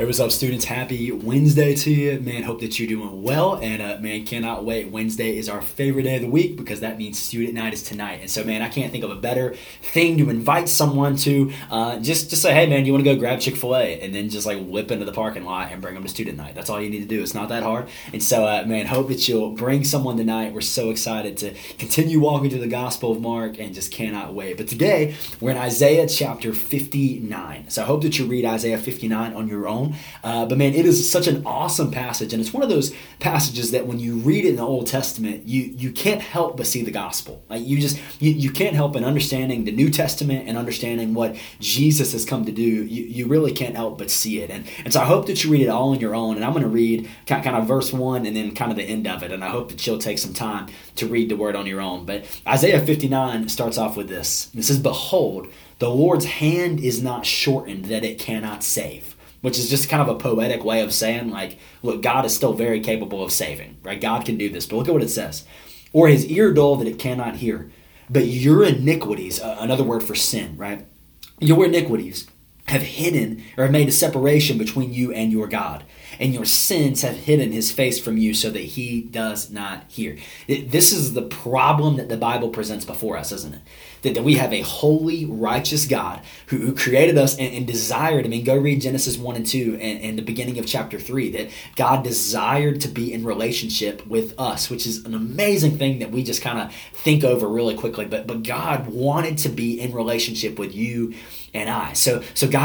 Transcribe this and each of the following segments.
Hey, what's up, students? Happy Wednesday to you. Man, hope that you're doing well. And, uh, man, cannot wait. Wednesday is our favorite day of the week because that means student night is tonight. And so, man, I can't think of a better thing to invite someone to. Uh, just, just say, hey, man, you want to go grab Chick fil A? And then just like whip into the parking lot and bring them to student night. That's all you need to do. It's not that hard. And so, uh, man, hope that you'll bring someone tonight. We're so excited to continue walking through the Gospel of Mark and just cannot wait. But today, we're in Isaiah chapter 59. So I hope that you read Isaiah 59 on your own. Uh, but man, it is such an awesome passage, and it's one of those passages that when you read it in the Old Testament, you you can't help but see the gospel. Like you just you, you can't help but understanding the New Testament and understanding what Jesus has come to do. You, you really can't help but see it, and and so I hope that you read it all on your own. And I'm going to read kind kind of verse one and then kind of the end of it, and I hope that you'll take some time to read the word on your own. But Isaiah 59 starts off with this. It says, "Behold." The Lord's hand is not shortened that it cannot save which is just kind of a poetic way of saying, like, look, God is still very capable of saving, right? God can do this. But look at what it says. Or his ear dull that it cannot hear. But your iniquities, uh, another word for sin, right? Your iniquities have hidden or have made a separation between you and your God. And your sins have hidden his face from you so that he does not hear. This is the problem that the Bible presents before us, isn't it? that, that we have a holy, righteous God who, who created us and, and, desired. I mean, go read Genesis 1 and 2 and, and the beginning of chapter 3 that God desired to be in relationship with us, which is an amazing thing that we just kind of think over really quickly. But, but God wanted to be in relationship with you and I. So, so God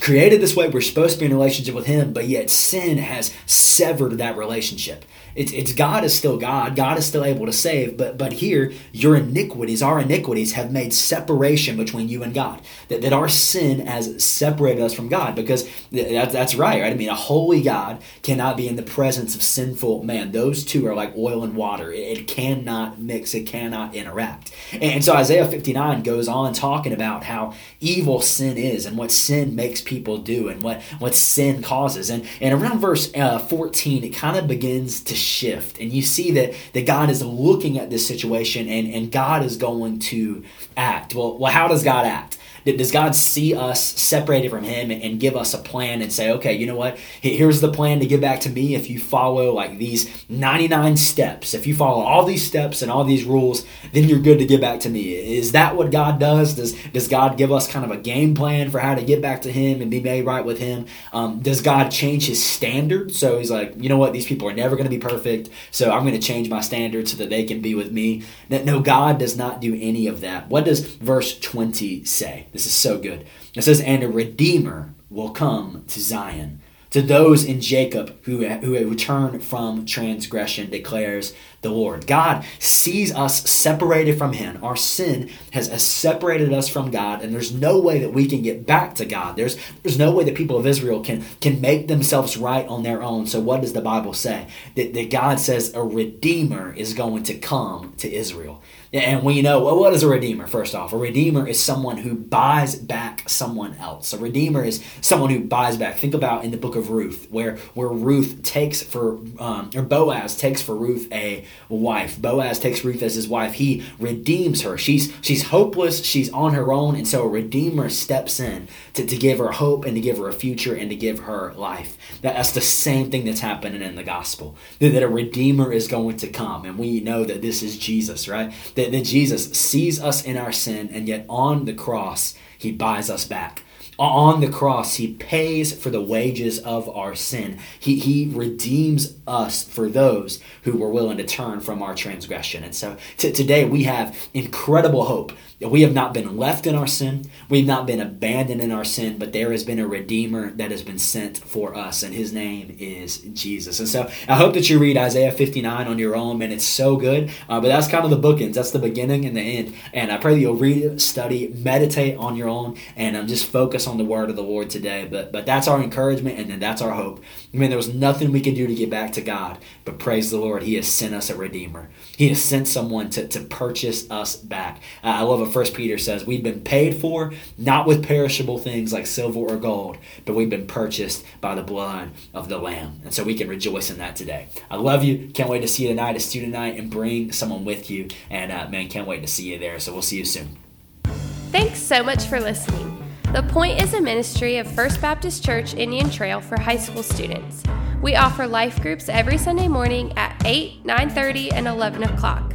created this way. We're supposed to be in relationship with Him, but yet sin has severed that relationship. It's, it's God is still God. God is still able to save. But but here, your iniquities, our iniquities, have made separation between you and God. That, that our sin has separated us from God. Because that, that's right, right? I mean, a holy God cannot be in the presence of sinful man. Those two are like oil and water. It, it cannot mix. It cannot interact. And, and so Isaiah 59 goes on talking about how evil sin is and what sin makes people do and what, what sin causes. And, and around verse uh, 14, it kind of begins to shift and you see that, that God is looking at this situation and, and God is going to act. Well, well, how does God act? Does God see us separated from Him and give us a plan and say, okay, you know what? Here's the plan to give back to me if you follow like these 99 steps. If you follow all these steps and all these rules, then you're good to give back to me. Is that what God does? Does, does God give us kind of a game plan for how to get back to Him and be made right with Him? Um, does God change His standards? So He's like, you know what? These people are never going to be perfect. So I'm going to change my standards so that they can be with me. No, God does not do any of that. What does verse 20 say? This is so good. It says, And a Redeemer will come to Zion. To those in Jacob who, who return from transgression, declares the Lord. God sees us separated from Him. Our sin has, separated us from God, and there's no way that we can get back to God. There's, there's no way that people of Israel can, can make themselves right on their own. So, what does the Bible say? That, that God says a Redeemer is going to come to Israel. And we know, well, what is a redeemer, first off? A redeemer is someone who buys back someone else. A redeemer is someone who buys back. Think about in the book of Ruth, where, where Ruth takes for, um, or Boaz takes for Ruth a wife. Boaz takes Ruth as his wife. He redeems her. She's, she's hopeless. She's on her own. And so a redeemer steps in to, to give her hope and to give her a future and to give her life. That, that's the same thing that's happening in the gospel. That, that a redeemer is going to come. And we know that this is Jesus, right? that, that Jesus sees us in our sin, and yet on the cross, he buys us back on the cross he pays for the wages of our sin. He, he redeems us for those who were willing to turn from our transgression. And so t- today we have incredible hope that we have not been left in our sin we've not been abandoned in our sin but there has been a redeemer that has been sent for us and his name is jesus and so i hope that you read isaiah 59 on your own and it's so good uh, but that's kind of the bookends that's the beginning and the end and i pray that you'll read study meditate on your own and um, just focus on the word of the Lord today. But but that's our encouragement and then that's our hope. I mean, there was nothing we could do to get back to God, but praise the Lord, He has sent us a Redeemer. He has sent someone to, to purchase us back. Uh, I love what First Peter says. We've been paid for, not with perishable things like silver or gold, but we've been purchased by the blood of the Lamb. And so we can rejoice in that today. I love you. Can't wait to see you tonight at student night and bring someone with you. And uh, man, can't wait to see you there. So we'll see you soon. Thanks so much for listening. The Point is a ministry of First Baptist Church Indian Trail for high school students. We offer life groups every Sunday morning at 8, 9:30, and 11 o'clock,